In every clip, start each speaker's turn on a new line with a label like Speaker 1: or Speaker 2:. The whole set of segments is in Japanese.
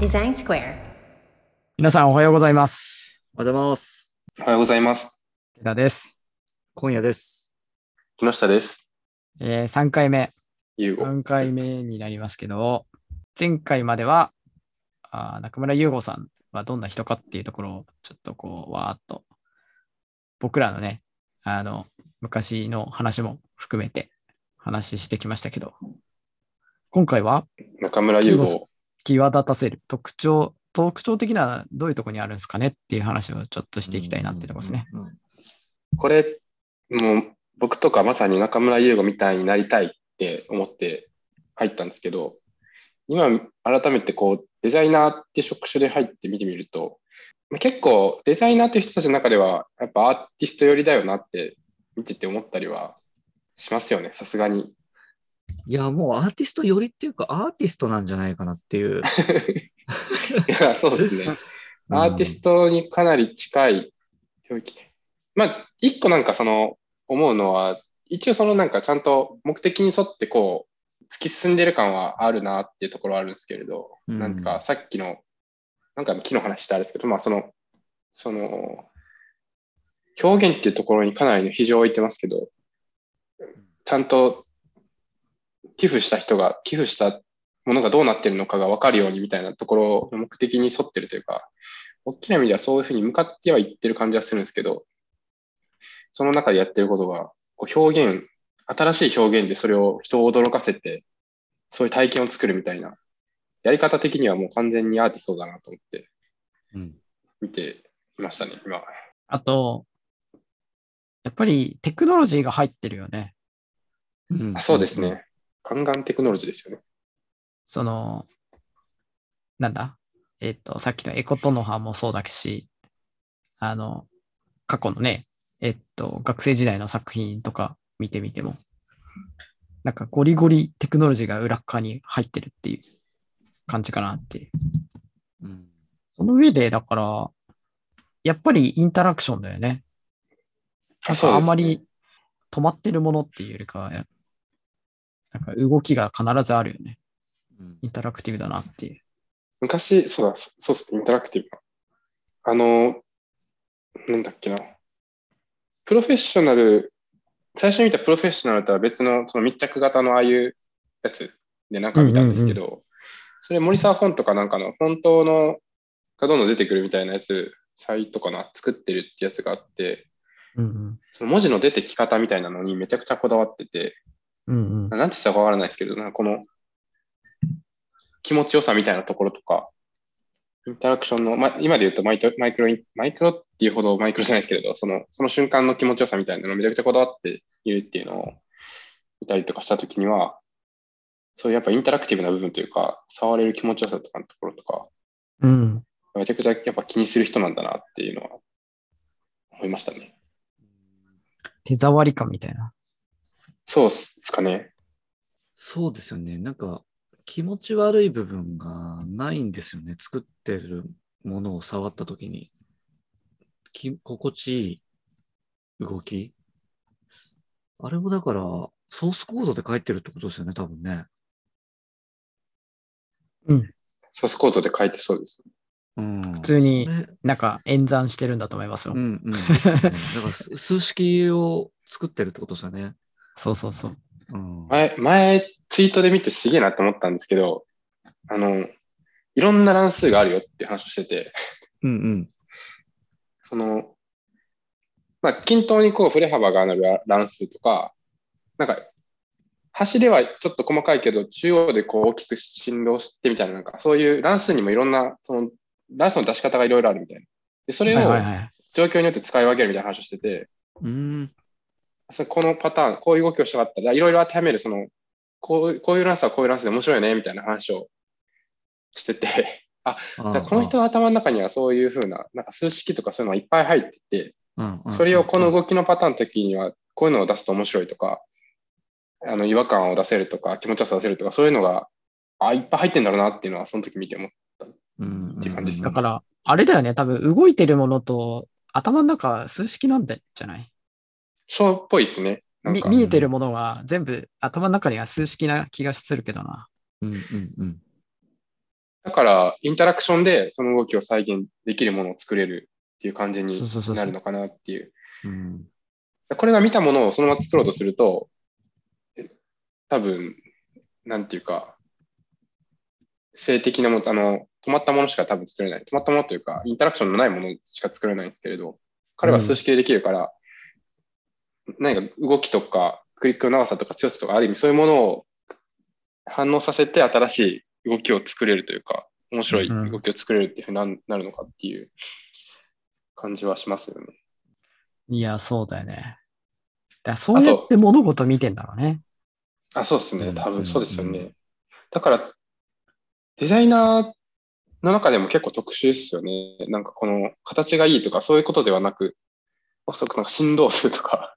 Speaker 1: Design Square.
Speaker 2: 皆さんおはようございます。
Speaker 3: おはようございます。
Speaker 4: おはようございます。
Speaker 2: 池田です。
Speaker 3: 今夜です。
Speaker 4: 木下です。
Speaker 2: えー、3回目、
Speaker 4: ゆうご。
Speaker 2: 3回目になりますけど、前回までは、あー中村優吾さんはどんな人かっていうところを、ちょっとこう、わーっと、僕らのね、あの、昔の話も含めて話してきましたけど、今回は
Speaker 4: 中村ゆう
Speaker 2: ゆうご
Speaker 4: ご。
Speaker 2: 際立たせる特徴、特徴的などういうところにあるんですかねっていう話をちょっとしていきたいなってところですね。
Speaker 3: うん。うん
Speaker 4: これ、もう僕とかまさに中村ゆうごみたいになりたいって思って入ったんですけど、今改めてこうデザイナーって職種で入って見てみると、結構デザイナーっていう人たちの中ではやっぱアーティスト寄りだよなって見てて思ったりはしますよね、さすがに。
Speaker 3: いや、もうアーティスト寄りっていうか、アーティストなんじゃないかなっていう。
Speaker 4: いや、そうですね。アーティストにかなり近い領域。まあ、一個なんかその思うのは、一応そのなんかちゃんと目的に沿ってこう、突き進んでる感はあるなっていうところはあるんですけれど、
Speaker 3: うん
Speaker 4: なんかさっきの、なんか木の話してあれですけど、まあその、その、表現っていうところにかなりの比重を置いてますけど、ちゃんと寄付した人が、寄付したものがどうなってるのかが分かるようにみたいなところの目的に沿ってるというか、大きな意味ではそういうふうに向かってはいってる感じはするんですけど、その中でやってることが、こう表現、新しい表現でそれを人を驚かせて、そういう体験を作るみたいな、やり方的にはもう完全にアーティストだなと思って
Speaker 3: うん。
Speaker 4: 見ていましたね、今。
Speaker 2: あと、やっぱりテクノロジーが入ってるよね。
Speaker 3: うん
Speaker 4: あそうです。ね。ガンガンテクノロジーですよね。
Speaker 2: その、なんだ？えっ、と、さっきのエコトノハもそうだし、あの、過去のね、えっと、学生時代の作品とか見てみても、なんかゴリゴリテクノロジーが裏っ側に入ってるっていう感じかなって。
Speaker 3: うん。
Speaker 2: その上で、だから、やっぱりインタラクションだよね。
Speaker 4: あそうですね
Speaker 2: あんまり止まってるものっていうよりかは、なんか動きが必ずあるよね。
Speaker 3: うん
Speaker 2: インタラクティブだなっていう。
Speaker 4: 昔、そうだ、そそうですね、インタラクティブな。あの、なんだっけな。プロフェッショナル、最初に見たプロフェッショナルとは別のその密着型のああいうやつでなんか見たんですけど、それ森沢フォントかなんかの本当のがどんどん出てくるみたいなやつ、サイトかな、作ってるってやつがあって、
Speaker 2: うん
Speaker 4: その文字の出てき方みたいなのにめちゃくちゃこだわってて、
Speaker 2: うん。うんうん。
Speaker 4: なんて言ったかわからないですけど、なんかこの気持ちよさみたいなところとか、インタラクションの、ま、今で言うとマイトマイクロマイクロっていうほどマイクロじゃないですけれど、そのその瞬間の気持ちよさみたいなのをめちゃくちゃこだわっているっていうのを見たりとかしたときには、そういうやっぱインタラクティブな部分というか、触れる気持ちよさとかのところとか、
Speaker 2: うん。
Speaker 4: めちゃくちゃやっぱ気にする人なんだなっていうのは思いましたね。
Speaker 2: 手触り感みたいな。
Speaker 4: そうっすかね。
Speaker 3: そうですよね。なんか、気持ち悪い部分がないんですよね。作ってるものを触ったときに。き心地いい動き。あれもだから、ソースコードで書いてるってことですよね、多分ね。
Speaker 4: ソースコードで書いてそうです。
Speaker 3: うん。普
Speaker 2: 普通になんか演算してるんだと思いますよ。
Speaker 3: うんうん。だからす数式を作ってるってことですよね。
Speaker 2: そうそうそう。
Speaker 3: うん。
Speaker 4: 前、前、ツイートで見てすげえなと思ったんですけど、あの、いろんな乱数があるよって話をしてて、
Speaker 3: うんうん。
Speaker 4: その、まあ、均等にこう振れ幅がある乱数とか、なんか、端ではちょっと細かいけど、中央でこう大きく振動してみたいな、なんかそういう乱数にもいろんな、その、乱数の出し方がいろいろあるみたいな。で、それを
Speaker 2: はいはいはい。
Speaker 4: 状況によって使い分けるみたいな話をしてて、
Speaker 3: うん。
Speaker 4: そこのパターン、こういう動きをしたかったら、いろいろ当てはめる、その、こうこういうランスはこういうランスで面白いよね、みたいな話をしてて、あ、だこの人の頭の中にはそういうふうな、なんか数式とかそういうのがいっぱい入ってて、それをこの動きのパターンの時には、こういうのを出すと面白いとか、あの違和感を出せるとか、気持ちよさを出せるとか、そういうのが、あ、いっぱい入ってんだろうなっていうのは、その時見て思っ
Speaker 3: うん
Speaker 4: っていう感じです
Speaker 2: だから、あれだよね、多分動いてるものと頭の中数式なんじゃない？
Speaker 4: そうっぽいですね。
Speaker 2: 見えてるものは全部頭の中には数式な気がするけどな。
Speaker 3: うんうんうん。
Speaker 4: だから、インタラクションでその動きを再現できるものを作れるっていう感じになるのかなっていう。
Speaker 3: うん
Speaker 4: これが見たものをそのまま作ろうとすると、え多分、なんていうか、性的なもの、あの、止まったものしか多分作れない。止まったものというか、インタラクションのないものしか作れないんですけれど、彼は数式でできるから、何か動きとか、クリックの長さとか強さとか、ある意味そういうものを反応させて新しい動きを作れるというか、面白い動きを作れるっていうふうにななるのかっていう感じはしますよね。
Speaker 2: いや、そうだよね。だそうやって物事見てんだろうね。
Speaker 4: あ、そうですね。
Speaker 3: うん
Speaker 4: 多分そうですよ
Speaker 3: う
Speaker 4: ね。だから、デザイナーの中でも結構特殊ですよね。なんかこの形がいいとかそういうことではなく、おそらくなんか振動数とか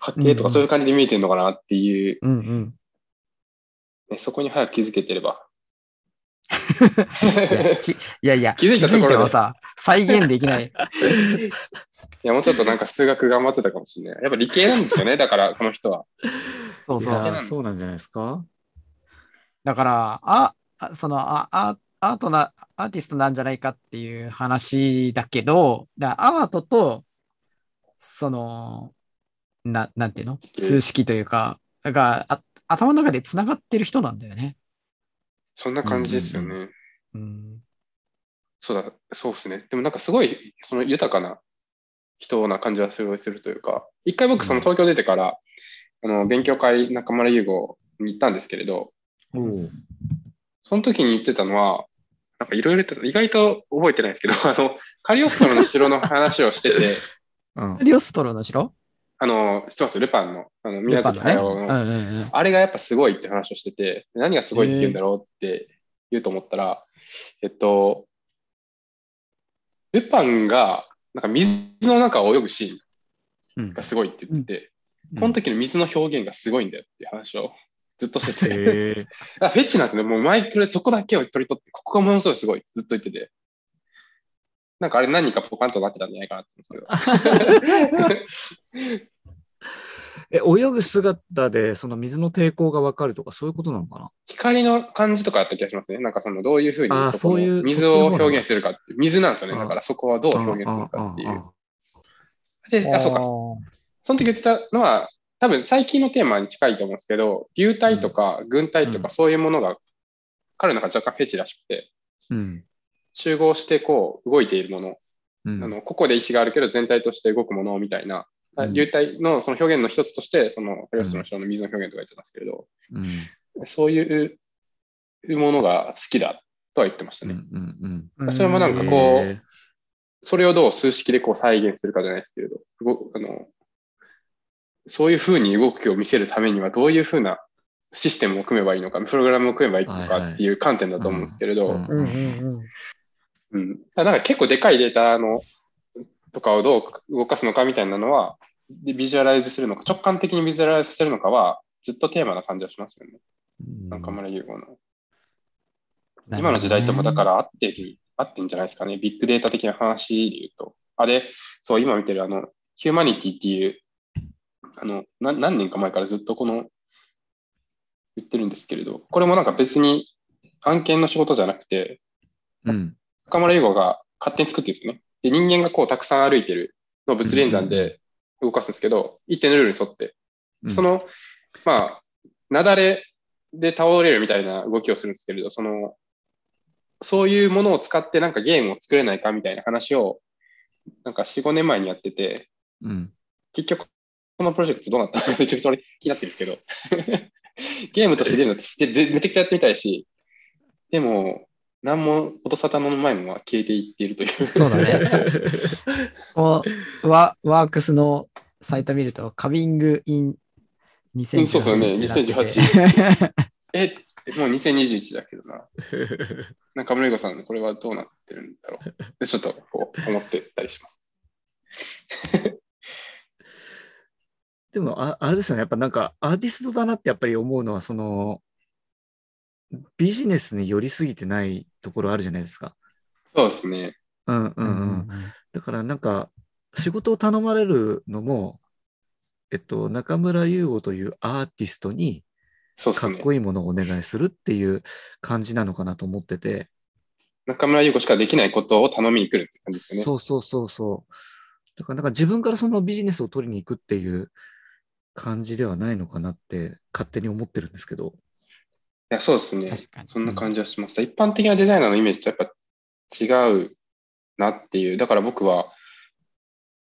Speaker 4: 波形と
Speaker 2: うん
Speaker 4: かそういう感じで見えてるのかなっていう、
Speaker 2: うんうん。
Speaker 4: ね、そこに早く気づけてれば。
Speaker 2: いやきいやいや、
Speaker 4: 気づいたところで
Speaker 2: 気づいてもさ、再現できない。
Speaker 4: いや、もうちょっとなんか数学頑張ってたかもしれない。やっぱ理系なんですよね。だから、この人は。
Speaker 2: そうそう。
Speaker 3: そうなんじゃないですか？
Speaker 2: だから、あ、あそのあアアートな、アーティストなんじゃないかっていう話だけど、だアートと、その、な、なんていうの？数式というか、があ頭の中で繋がってる人なんだよね。
Speaker 4: そんな感じですよね。
Speaker 3: うんう
Speaker 2: うん。
Speaker 4: そうだ、そうですね。でもなんかすごい、その豊かな人な感じはすごいするというか、一回僕その東京出てから、あの、勉強会中村優吾に行ったんですけれど、
Speaker 3: おう
Speaker 4: その時に言ってたのは、なんかいろいろと、意外と覚えてないんですけど、あの、カリオストロの城の話をしてて、
Speaker 3: うん
Speaker 2: リオストロの城？
Speaker 4: あの、知ってますルパンの、あの、宮崎駿の、
Speaker 2: のね。うんうんうん。
Speaker 4: あれがやっぱすごいって話をしてて、何がすごいって言うんだろうって言うと思ったら、えっと、ルパンが、なんか水の中を泳ぐシーン
Speaker 3: うん
Speaker 4: がすごいって言ってて、この時の水の表現がすごいんだよっていう話をずっとしてて、フェチなんですね。もうマイクロでそこだけを取り取って、ここがものすごいすごいってずっと言ってて、なんかあれ何人かポカンとなってたんじゃないかなって思うんですけど。
Speaker 3: え、泳ぐ姿でその水の抵抗がわかるとかそういうことなのかな？
Speaker 4: 光の感じとかあった気がしますね。なんかそのどういうふうにそ
Speaker 3: ういう
Speaker 4: の水を表現するかって。水なんですよね。だからそこはどう表現するかっていう。で、あ、そうか。その時言ってたのは、多分最近のテーマに近いと思うんですけど、流体とか軍隊と
Speaker 3: うん
Speaker 4: かそういうものが彼の中で若干フェチらしくて、
Speaker 3: うん。
Speaker 4: 集合してこう動いているもの、
Speaker 3: うん。
Speaker 4: あの個々で意思があるけど全体として動くものみたいな、
Speaker 3: うん。
Speaker 4: 流体のその表現の一つとして、そのカリオスの人の水の表現とか言ってますけれど、
Speaker 3: うん。
Speaker 4: そういうものが好きだとは言ってました
Speaker 3: うんう
Speaker 4: ね。
Speaker 3: ん
Speaker 2: うん。
Speaker 4: それもなんか
Speaker 3: うん
Speaker 4: こうそれをどう数式でこう再現するかじゃないですけれど、動あのそういうふうに動きを見せるためにはどういうふうなシステムを組めばいいのか、プログラムを組めばいいのかっていう観点だと思うんですけれど、
Speaker 3: うん。
Speaker 4: だからなんか結構でかいデータのとかをどう動かすのかみたいなのは、でビジュアライズするのか、直感的にビジュアライズするのかは、ずっとテーマな感じはしますよね。
Speaker 3: うん
Speaker 4: 中村優吾の。
Speaker 2: ね
Speaker 4: 今の時代ともだから合ってる、合ってんじゃないですかね。ビッグデータ的な話で言うと。あれ、そう、今見てるあの、ヒューマニティっていう、あの、な何年か前からずっとこの、言ってるんですけれど、これもなんか別に案件の仕事じゃなくて、
Speaker 3: うん。
Speaker 4: 中村優吾が勝手に作ってるんですよね。で、人間がこうたくさん歩いてるのを物理演算で動かすんですけど、一定のルールに沿って、
Speaker 3: うん
Speaker 4: その、まあ、雪崩で倒れるみたいな動きをするんですけれど、その、そういうものを使ってなんかゲームを作れないかみたいな話を、なんか4、5年前にやってて、
Speaker 3: うん。
Speaker 4: 結局、このプロジェクトどうなったのか めちゃくちゃ俺気になってるんですけど、ゲームとして出るのってめちゃくちゃやってみたいし、でも、何も音沙汰のないまま消えていっているという。
Speaker 2: そうだね。こうワワークスのサイト見ると、カビングイン2018
Speaker 4: うんそうそうね
Speaker 2: になってて
Speaker 4: え、もう2021だけどな。中村優子さん、これはどうなってるんだろう。で、ちょっとこう思ってたりします。
Speaker 3: でもあ、あれですよね。やっぱなんかアーティストだなってやっぱり思うのは、その、ビジネスに寄りすぎてないところあるじゃないですか。
Speaker 4: そうですね。
Speaker 3: うんうんうん。だからなんか、仕事を頼まれるのも、えっと、中村優吾というアーティストに、かっ。こいいものをお願いするっていう感じなのかなと思ってて、
Speaker 4: 中村優子しかできないことを頼みに来るって感じですよね。
Speaker 3: そうそうそうそう。だからなんか自分からそのビジネスを取りに行くっていう感じではないのかなって勝手に思ってるんですけど。
Speaker 4: いや、そうですね。
Speaker 2: 確かに。
Speaker 4: そんな感じはします。一般的なデザイナーのイメージとやっぱ違うなっていう。だから僕は、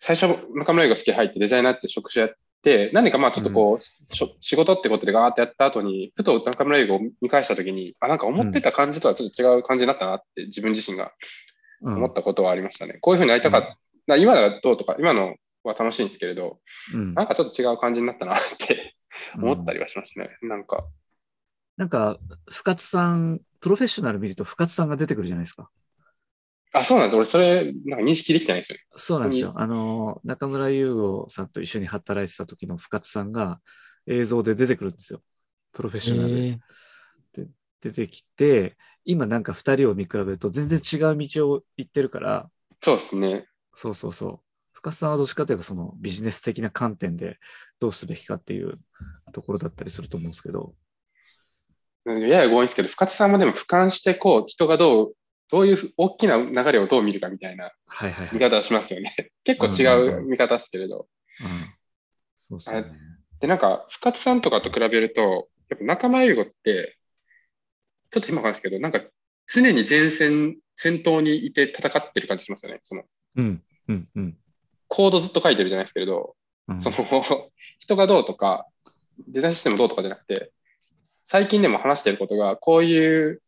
Speaker 4: 最初、中村優子好きで入ってデザイナーって職種やって、何かまあちょっとこう、しょ仕事ってことでガーってやった後に、ふと中村優子を見返したときに、あ、なんか思ってた感じとはちょっと違う感じになったなって自分自身が
Speaker 3: うん
Speaker 4: 思ったことはありましたね。こういうふうになりたかった。な今のはどうとか、今のは楽しいんですけれど、
Speaker 3: うん
Speaker 4: なんかちょっと違う感じになったなって思った
Speaker 3: り。
Speaker 4: りはしますね。なんか、
Speaker 3: なんか、深津さん、プロフェッショナル見ると深津さんが出てくるじゃないですか。
Speaker 4: あ、そうなんです。俺、それ、なんか認識できてないんですよね。
Speaker 3: そうなんですよ。あの、中村優吾さんと一緒に働いてた時の深津さんが映像で出てくるんですよ。プロフェッショナルで。
Speaker 2: えー
Speaker 3: 出てきて、今なんか二人を見比べると全然違う道を行ってるから、
Speaker 4: そうですね。
Speaker 3: そうそうそう。深津さんはどっちかといえばそのビジネス的な観点でどうすべきかっていうところだったりすると思うんですけど。
Speaker 4: やや強引ですけど、深津さんもでも俯瞰して、こう、人がどう、どういう大きな流れをどう見るかみたいな
Speaker 3: はいはいはい。
Speaker 4: 見方をしますよね。結構違う見方ですけれど。
Speaker 3: うん、そうそうね。
Speaker 4: で、なんか、深津さんとかと比べると、やっぱ中村優吾って、ちょっと今わかるんですけど、なんか、常に前線、先頭にいて戦ってる感じしますよね。その、
Speaker 3: うん、うん、うん。
Speaker 4: コードずっと書いてるじゃないですけれど、
Speaker 3: うん
Speaker 4: その、人がどうとか、デザインシステムどうとかじゃなくて、最近でも話してることが、こういう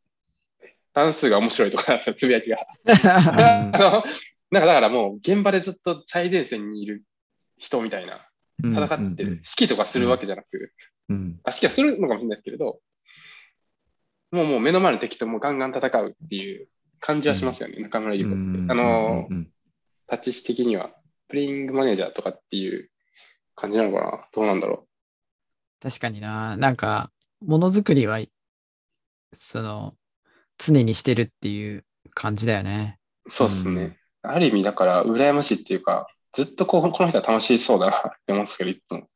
Speaker 4: 乱数が面白いとか、つぶやきが。あのなんかだからもう現場でずっと最前線にいる人みたいな、戦ってる。指揮とかするわけじゃなく、
Speaker 3: うん。うん。
Speaker 4: あ指揮はするのかもしれないですけれど、もうもう目の前の敵ともうガンガン戦うっていう感じはしますよね、中村優子って。あの、
Speaker 3: うん
Speaker 4: 立ち位置的には、プレイングマネージャーとかっていう感じなのかな？どうなんだろ
Speaker 2: 確かにな。なんか、ものづくりは、その、常にしてるっていう感じだよね。
Speaker 4: う。そうですね。ある意味だから、羨ましいっていうか、ずっとこう、この人は楽しそうだなって思うんですけど、いつも。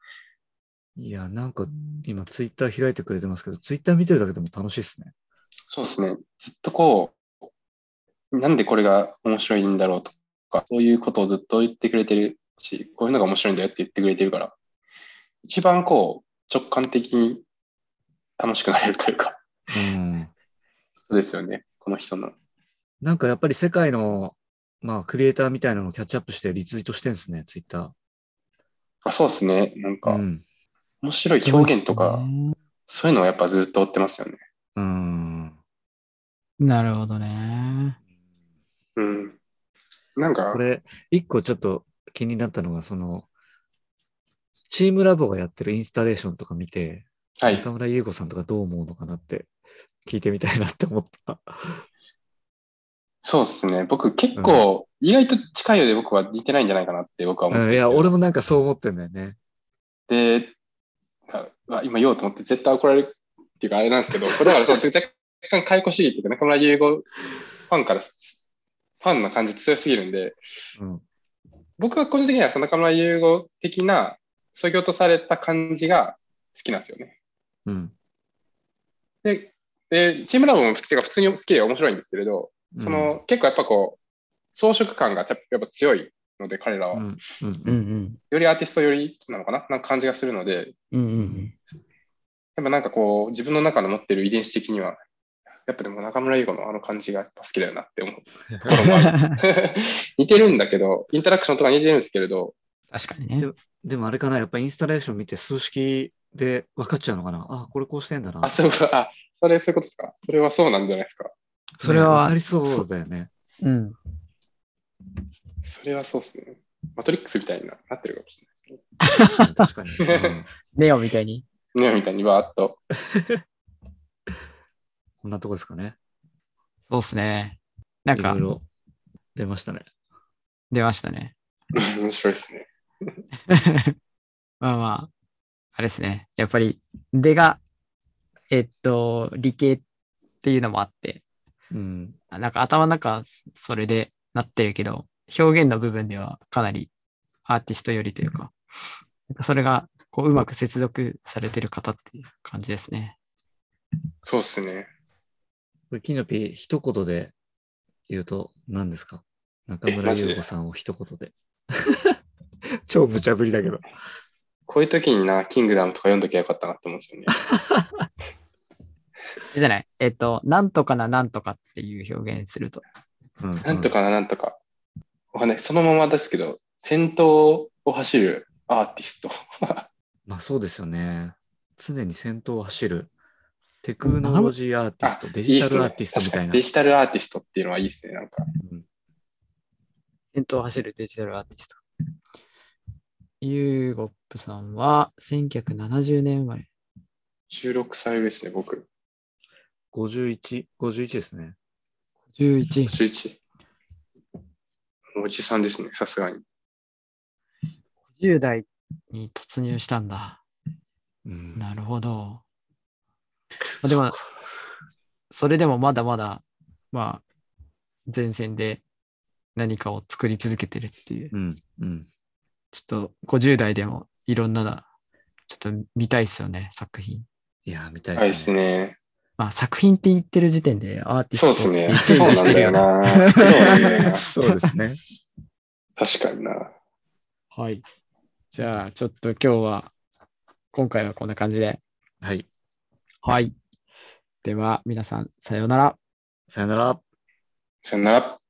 Speaker 3: いや、なんか今ツイッター開いてくれてますけど、ツイッター見てるだけでも楽しいですね。
Speaker 4: そうですね。ずっとこう、なんでこれが面白いんだろうとか、そういうことをずっと言ってくれてるし、こういうのが面白いんだよって言ってくれてるから、一番こう、直感的に楽しくなれるというか、
Speaker 3: うん。
Speaker 4: そうですよね。この人の。
Speaker 3: なんかやっぱり世界の、まあ、クリエイターみたいなのをキャッチアップしてリツイートしてるんですね、ツイッタ
Speaker 4: あそうですね。なん
Speaker 3: ー。
Speaker 4: か
Speaker 3: う、ん。
Speaker 4: 面白い表現とか、そういうのはやっぱずっと追ってますよね。
Speaker 3: うん。
Speaker 2: なるほどね。
Speaker 4: うん。なんか
Speaker 3: こ、れ、一個ちょっと気になったのが、その、チームラボがやってるインスタレーションとか見て、
Speaker 4: はい。
Speaker 3: 中村優子さんとかどう思うのかなって聞いてみたいなって思った。
Speaker 4: そうですね。僕結構、意外と近いようで僕は似てないんじゃないかなって僕は思って
Speaker 3: うん、いや、俺もなんかそう思ってんだよね。
Speaker 4: で、ああ今言おうと思って絶対怒られるっていうかあれなんですけど、これだからそう若干解雇主義っていうか中村優吾ファンからファンな感じ強すぎるんで、
Speaker 3: うん。
Speaker 4: 僕は個人的にはその中村優吾的な、そぎ落とされた感じが好きなんですよね。
Speaker 3: うん。
Speaker 4: で、でチームラボも好きで普通に好きで面白いんですけれど、その、結構やっぱこう、装飾感がやっぱ強いので、彼らは。
Speaker 3: うん、うん、
Speaker 2: う
Speaker 3: うんん。
Speaker 2: うん。
Speaker 4: よりアーティストよりなのかな？なんか感じがするので、
Speaker 2: うんうん
Speaker 4: やっぱなんかこう、自分の中の持ってる遺伝子的には、やっぱでも中村優吾のあの感じがやっぱ好きだよなって思うところもある。似てるんだけど、インタラクションとか似てるんですけれど、
Speaker 2: 確かにね。
Speaker 3: でもあれかな、やっぱインスタレーション見て数式で分かっちゃうのかな。あ、これこうしてんだな。
Speaker 4: あ、そうか、あ、それそういうことですかそれはそうなんじゃないですか
Speaker 2: それは
Speaker 3: ありそうだよね。
Speaker 2: うん。
Speaker 4: それはそうですね。マトリックスみたいにななってるかもしれないですね。
Speaker 3: 確かに。うん
Speaker 2: ネオみたいに？
Speaker 4: ねみたいにわーっと。
Speaker 3: こんなとこですかね。
Speaker 2: そうっすね。なんか
Speaker 3: いろい、ろ出ましたね。
Speaker 2: 出ましたね。
Speaker 4: 面白いですね。
Speaker 2: まあまあ、あれですね。やっぱり、出が、えっと、理系っていうのもあって、
Speaker 3: うん。
Speaker 2: なんか頭の中はそれでなってるけど、表現の部分ではかなりアーティスト寄りというか、なんかそれがこううまく接続されてる方っていう感じですね。
Speaker 4: そうっすね。
Speaker 3: これ、キノピ、一言で言うと何ですか？中村優子さんを一言で。超無茶ぶりだけど。
Speaker 4: こういう時にな、キングダムとか読んどきゃよかったなって思うんですよね。
Speaker 2: じゃない？えっと、なんとかななんとかっていう表現すると。
Speaker 3: うん
Speaker 4: なんとかな、なんとか。わかんない。そのままですけど、先頭を走るアーティスト。
Speaker 3: まあそうですよね。常に先頭を走るテクノロジーアーティスト、デジタルアーティストみたいな。
Speaker 4: 確かにデジタルアーティストっていうのはいいですね。なんか。
Speaker 3: うん
Speaker 2: 先頭を走るデジタルアーティスト。ユーゴップさんは1970年生まれ。
Speaker 4: 16歳上ですね、僕。
Speaker 3: 51、51ですね。
Speaker 2: 11。
Speaker 4: 11。おじさんですね、さすがに。
Speaker 2: 10代に突入したんだ。
Speaker 3: うん
Speaker 2: なるほど。まあでも、それでもまだまだ、まあ、前線で何かを作り続けてるっていう、
Speaker 3: うん、うん。
Speaker 2: ちょっと50代でもいろんなな、ちょっと見たいっすよね、作品。
Speaker 3: いやー、見たい
Speaker 4: はいで
Speaker 3: ですね。
Speaker 4: すね。
Speaker 2: まあ、作品って言ってる時点でアーティ
Speaker 4: そう
Speaker 2: スト
Speaker 4: ですね。そう
Speaker 2: と定義
Speaker 4: なんだよ
Speaker 2: してるよね。
Speaker 4: な。そうなんだよな。
Speaker 3: そうですね。
Speaker 4: 確かにな。
Speaker 2: はい。じゃあ、ちょっと今日は、今回はこんな感じで。
Speaker 3: はい。
Speaker 2: はい。では、皆さん、さようなら。
Speaker 3: さよなら。
Speaker 4: さよなら。